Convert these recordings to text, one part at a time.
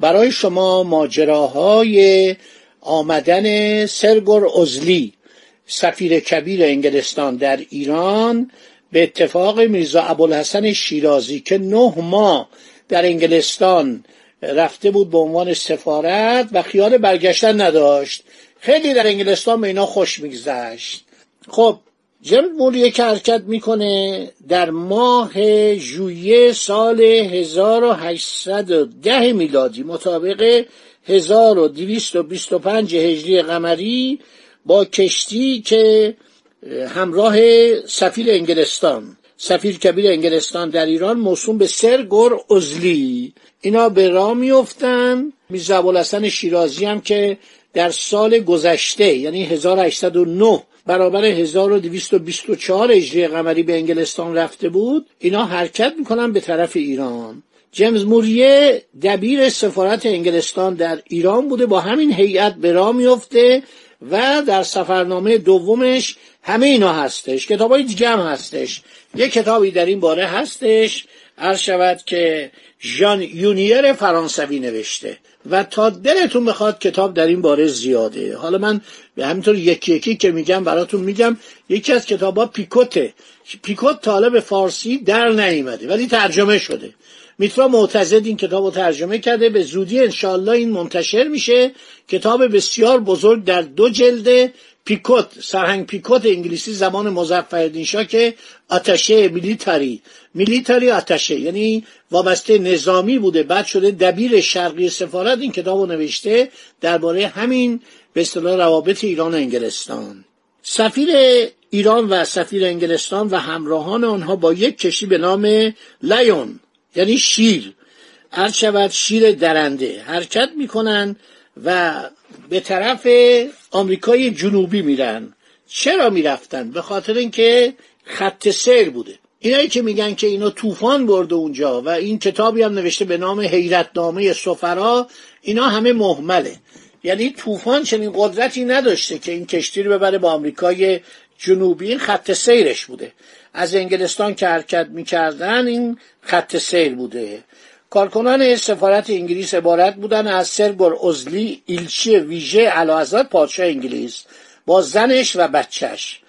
برای شما ماجراهای آمدن سرگور ازلی سفیر کبیر انگلستان در ایران به اتفاق میرزا ابوالحسن شیرازی که نه ماه در انگلستان رفته بود به عنوان سفارت و خیال برگشتن نداشت. خیلی در انگلستان به اینا خوش میگذشت. خب جم موریه که حرکت می‌کنه در ماه ژوئیه سال 1810 میلادی مطابق 1225 هجری قمری با کشتی که همراه سفیر انگلستان سفیر کبیر انگلستان در ایران موسوم به سرگور ازلی اینا به راه میفتن میرزا شیرازی هم که در سال گذشته یعنی 1809 برابر 1224 هجری قمری به انگلستان رفته بود اینا حرکت می‌کنن به طرف ایران. جیمز موریه دبیر سفارت انگلستان در ایران بوده با همین هیئت به راه میفته و در سفرنامه دومش همه اینا هستش کتاب های دیگه هم هستش. یه کتابی در این باره هستش عرض شود که ژان یونیر فرانسوی نوشته و تا دلتون بخواد کتاب در این باره زیاده. حالا من به همینطور یکی یکی که میگم براتون میگم یکی از کتاب ها پیکوته. پیکوت طالب فارسی در نیامده ولی ترجمه شده. میترا معتزد این کتاب رو ترجمه کرده. به زودی انشالله این منتشر میشه. کتاب بسیار بزرگ در دو جلده. پیکوت سرهنگ پیکوت انگلیسی زمان مظفرالدین شاه که آتشه میلیتاری میلیتاری آتشه یعنی وابسته نظامی بوده. بعد شده دبیر شرقی سفارت این کتاب رو نوشته درباره همین به اصطلاح روابط ایران و انگلستان. سفیر ایران و سفیر انگلستان و همراهان آنها با یک کشتی به نام لیون یعنی شیر. هر شود شیر درنده حرکت می‌کنن و به طرف آمریکای جنوبی میرن. چرا می‌رفتن؟ به خاطر اینکه خط سیر بوده. اینایی که میگن که اینا طوفان برده اونجا و این کتابی هم نوشته به نام حیرتنامه سفرا اینا همه محمله. یعنی طوفان چنین قدرتی نداشته که این کشتی رو ببره با آمریکای جنوبی. این خط سیرش بوده. از انگلستان که حرکت می‌کردن این خط سیر بوده. کارکنان سفارت انگلیس عبارت بودن از سرگور ازلی ایلچی ویژه اعلیحضرت پادشاه انگلیس با زنش و بچهش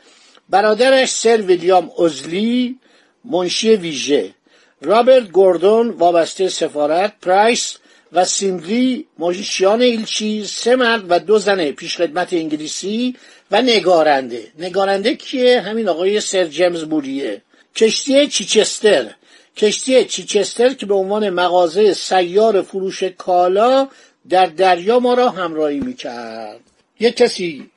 برادرش سر ویلیام ازلی منشی ویژه. رابرت گوردون وابسته سفارت پرایس و سیندلی منشیان ایلچی سه مرد و دو زن پیشخدمت انگلیسی و نگارنده. نگارنده کیه؟ همین آقای سر جیمز بوریه کشتی چیچستر. کشتی چیچستر که به عنوان مغازه سیار فروش کالا در دریا ما را همراهی می‌کرد. یک کسی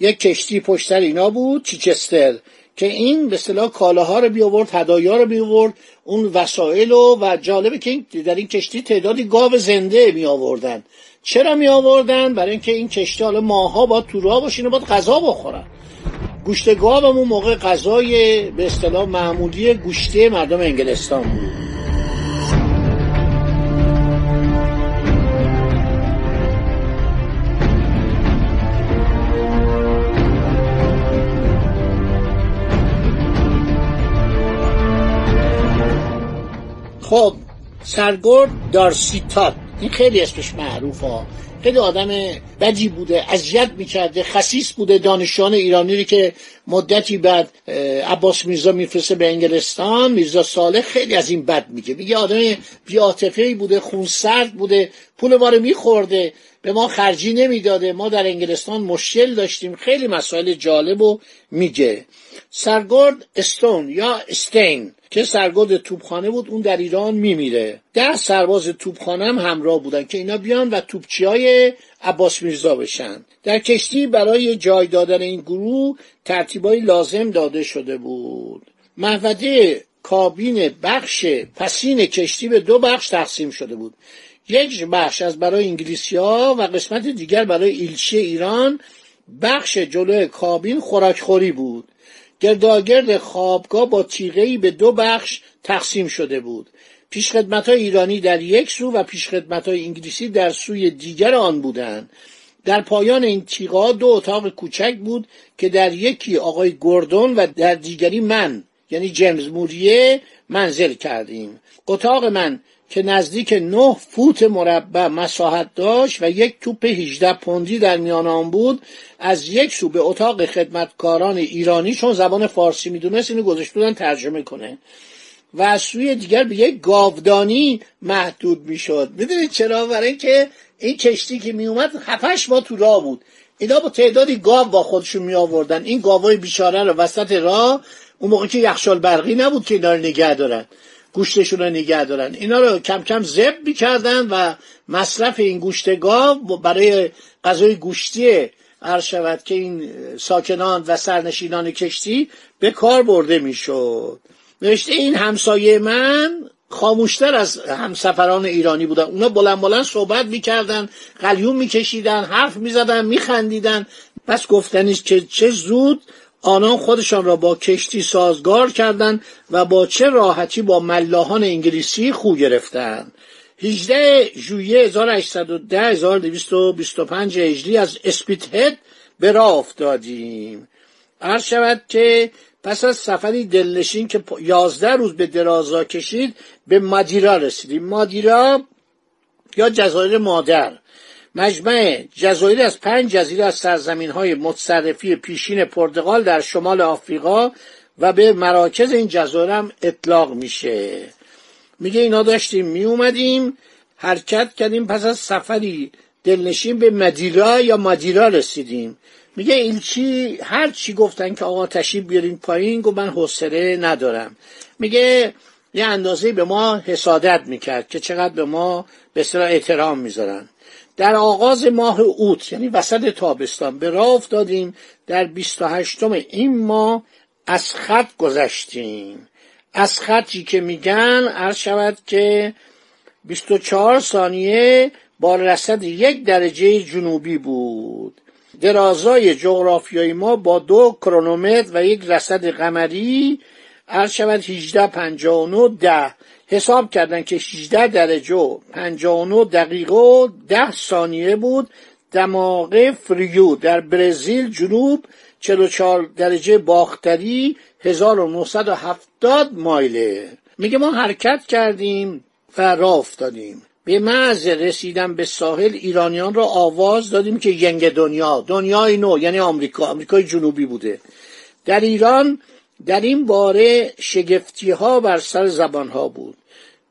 یک کشتی پشت اینا بود چیچستر که این به اصطلاح کالاها رو بیاورد هدایا رو بیاورد اون وسایل و و جالبه که در این کشتی تعدادی گاو زنده می آوردن چرا می آوردن برای اینکه این کشتی حالا ماها با تو راه باشین و باید غذا بخورن. گوشت گاو اون موقع غذای به اصطلاح معمولی گوشته مردم انگلستان بود. خب سرگرد دارسیتات این خیلی اسمش معروف ها خیلی آدم بدی بوده اذیت می‌کرده خسیس بوده دانشجویان ایرانی رو که مدتی بعد عباس میرزا میفرسته به انگلستان میرزا صالح خیلی از این بد میگه. میگه آدم بیاتفه بوده خونسرد بوده پول ما رو میخورده به ما خرجی نمی‌داده. ما در انگلستان مشکل داشتیم. خیلی مسائل جالب و میگه. سرگرد استون یا استین. که سرگرد توپخانه بود اون در ایران میمیره. ده سرباز توپخانه هم همراه بودن که اینا بیان و توپچی های عباس میرزا بشن. در کشتی برای جای دادن این گروه ترتیبای لازم داده شده بود. محوده کابین بخش پسین کشتی به دو بخش تقسیم شده بود. یک بخش از برای انگلیسی ها و قسمت دیگر برای ایلچی ایران. بخش جلوی کابین خوراکخوری بود. گرداگرد خوابگاه با تیغهی به دو بخش تقسیم شده بود. پیشخدمت های ایرانی در یک سو و پیشخدمت های انگلیسی در سوی دیگر آن بودند. در پایان این تیغا دو اتاق کوچک بود که در یکی آقای گردون و در دیگری من یعنی جیمز موریه منزل کردیم. اتاق من که نزدیک نه فوت مربع مساحت داشت و یک توپ 18 پوندی در میان آن بود. از یک سو به اتاق خدمتکاران ایرانی چون زبان فارسی می‌دونست اینو گذاشته ترجمه کنه. و از سوی دیگر به یک گاودانی محدود می‌شد. می‌دونید چرا؟ برای اینکه این کشتی که میومد هفتش ما تو راه بود. اینا با تعدادی گاو با خودشون می آوردن این گاوای بیچاره رو وسط راه اون موقع که یخشال برقی نبود که اینا رو نگه دارن. گوشتشون رو نگه دارن. اینا رو کم کم زب می‌کردن و مصرف این گوشت گاو برای غذای گوشتی عرض شود که این ساکنان و سرنشینان کشتی به کار برده می‌شد. نوشته این همسایه من خاموشتر از همسفران ایرانی بودن. اونا بلند بلند صحبت می‌کردن قلیون میکشیدن حرف می‌زدن میخندیدن. پس گفتنیست که چه زود آنان خودشان را با کشتی سازگار کردند و با چه راحتی با ملاحان انگلیسی خو گرفتند. 18 ژوئیه 1810 1225 هجری از اسپیت هد به راه افتادیم. عرض شود که پس از سفری دلنشین که یازده روز به درازا کشید به مادیرا رسیدیم. مادیرا یا جزایر مادر. مجمع جزایر از پنج جزیره از سرزمین های متصرفی پیشین پرتغال در شمال آفریقا و به مراکز این جزایر هم اطلاق میشه. میگه اینا داشتیم میومدیم حرکت کردیم پس از سفری دلنشین به مدیرا یا مدیرا رسیدیم. میگه ایلچی هر چی گفتن که آقا تشریف بیارین پایین گفت من حوصله ندارم. میگه یه اندازه به ما حسادت می‌کرد که چقدر به ما به اصطلاح احترام می‌ذارن. در آغاز ماه اوت یعنی وسط تابستان به راه افتادیم در 28 این ماه از خط گذشتیم. از خطی که میگن عرض شود که 24 ثانیه با رصد یک درجه جنوبی بود. درازای جغرافیایی ما با دو کرونومتر و یک رصد قمری عرض شود 18 59 ده. حساب کردن که 18 درجه و 59 دقیقه و 10 ثانیه بود دماغ فریو در برزیل جنوب 44 درجه باختری 1970 مایله. میگه ما حرکت کردیم و راه افتادیم. به محض رسیدن به ساحل ایرانیان را آواز دادیم که ینگ دنیا دنیای نو یعنی آمریکا آمریکای جنوبی بوده. در ایران در این باره شگفتی ها بر سر زبان ها بود.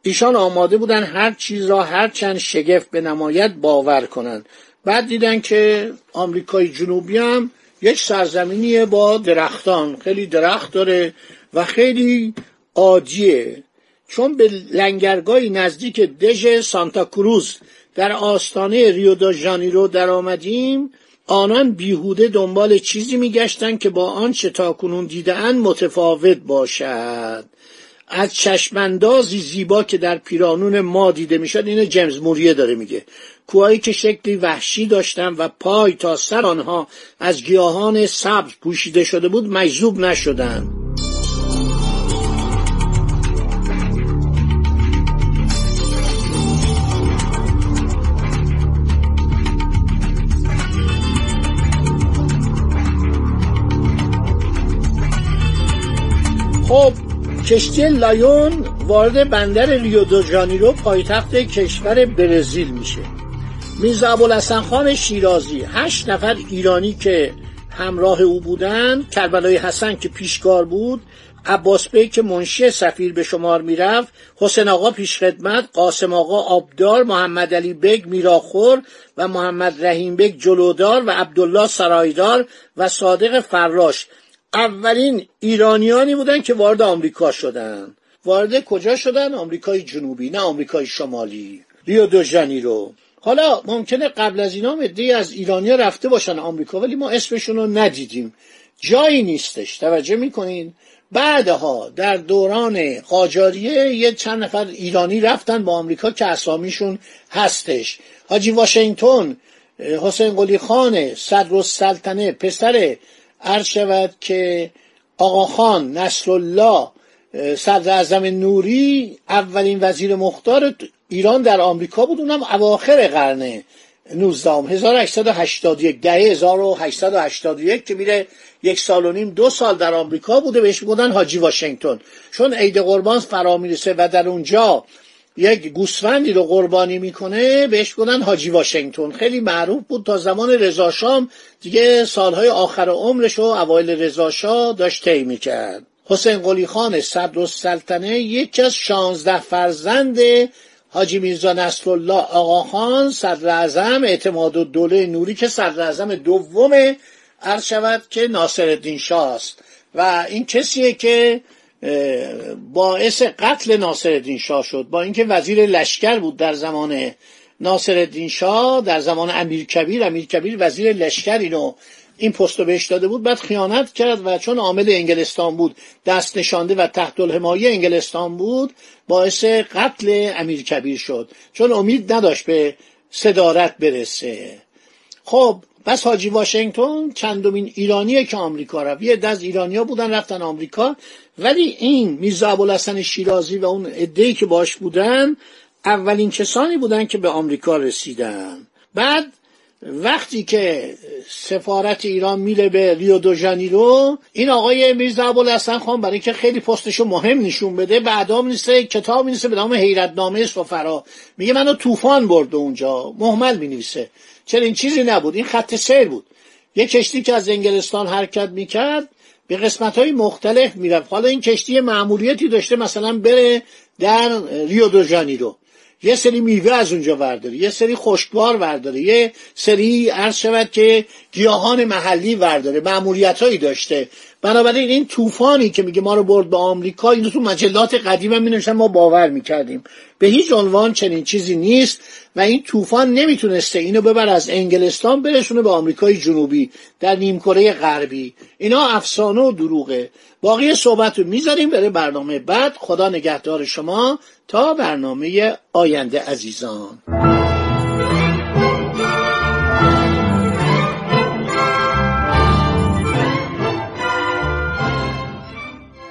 ایشان آماده بودن هر چیز را هر چند شگفت به نمایت باور کنند. بعد دیدن که آمریکای جنوبی هم یک سرزمینی با درختان خیلی درخت داره و خیلی عادیه. چون به لنگرگاهی نزدیک دژ سانتا کروز در آستانه ریو دا ژانیرو در آمدیم آنان بیهوده دنبال چیزی میگشتند که با آنچه تاکنون دیدهاند متفاوت باشد. از چشماندازی زیبا که در پیرانون ما دیده می‌شد اینو جیمز موریه داره میگه. کوهایی که شکلی وحشی داشتن و پای تا سر آنها از گیاهان سبز پوشیده شده بود مجذوب نشدند. کشتی لایون وارد بندر ریو دو جانیرو پایتخت کشور برزیل میشه. میرزا ابوالحسن خان شیرازی هشت نفر ایرانی که همراه او بودند کربلای حسن که پیشکار بود عباس بی که منشی سفیر به شمار می‌رفت حسین آقا پیشخدمت قاسم آقا آبدار محمد علی بگ میراخور و محمد رحیم بگ جلودار و عبدالله سرایدار و صادق فراش. اولین ایرانیانی بودن که وارد آمریکا شدن. وارد کجا شدن؟ آمریکای جنوبی نه آمریکای شمالی. ریو دو ژانیرو. حالا ممکنه قبل از اینا مدی از ایرانیا رفته باشن آمریکا ولی ما اسمشون رو ندیدیم. جایی نیستش. توجه می‌کنین؟ بعدها در دوران قاجاریه یه چند نفر ایرانی رفتن با آمریکا که اسامیشون هستش. حاجی واشنگتن حسین قلی خان صدر السلطنه پسر عرض شود که آقا خان نصرالله صدر اعظم نوری اولین وزیر مختار ایران در آمریکا بود. اونم اواخر قرن 19 1881 ده 1881 که میره یک سال و نیم دو سال در آمریکا بوده. بهش بودن حاجی واشنگتن. چون عید قربان فرا می‌رسه و در اونجا یک گوسفندی رو قربانی می‌کنه بهش بودن حاجی واشنگتن. خیلی معروف بود تا زمان رضاشام دیگه سالهای آخر عمرش و اوایل رضاشاه داشت طی می‌کرد. حسین قلی خان صدر السلطنه یکی از شانزده فرزند حاجی میرزا نصرالله آقاخان صدر اعظم اعتماد و دوله نوری که صدر اعظم دوم عرض شود که ناصر الدین شاه است. و این کسیه که باعث قتل ناصر الدین شاه شد. با اینکه وزیر لشکر بود در زمان ناصر الدین شاه در زمان امیر کبیر. امیر کبیر وزیر لشکر اینو این پست بهش داده بود. بعد خیانت کرد و چون عامل انگلستان بود دست نشانده و تحت الحمایه انگلستان بود باعث قتل امیر کبیر شد. چون امید نداشت به صدارت برسه. خب بس حاجی واشنگتن چندمین ایرانیه که آمریکا رفت. یه دز ایرانیا بودن رفتن آمریکا. ولی این میرزا ابوالحسن شیرازی و اون عده‌ای که باش بودن اولین کسانی بودن که به آمریکا رسیدن. بعد وقتی که سفارت ایران میره به ریو دو ژانیرو این آقای میرزا ابوالحسن خان برای اینکه خیلی پستشو مهم نشون بده بعدا نیسته کتاب نیسته به نام حیرتنامه سفرا. میگه منو طوفان برد اونجا. محمل می‌نویسه. چرا؟ این چیزی نبود. این خط سیر بود. یه کشتی که از انگلستان حرکت می‌کرد به قسمت های مختلف می‌رفت. حالا این کشتی معمولیتی داشته مثلا بره در ریو دو ژانیرو. یه سری میوه از اونجا ورداره یه سری خشکبار ورداره یه سری عرض شود که گیاهان محلی ورداره معمولیت هایی داشته. بنابراین این طوفانی که میگه ما رو برد به آمریکا اینو تو مجلات قدیم هم ما باور می‌کردیم. به هیچ عنوان چنین چیزی نیست و این طوفان نمی‌تونسته اینو ببر از انگلستان برسونه به آمریکای جنوبی در نیمکره غربی. اینا افسانه و دروغه. باقی صحبت رو می‌ذاریم بره برنامه بعد. خدا نگهدار شما تا برنامه آینده عزیزان.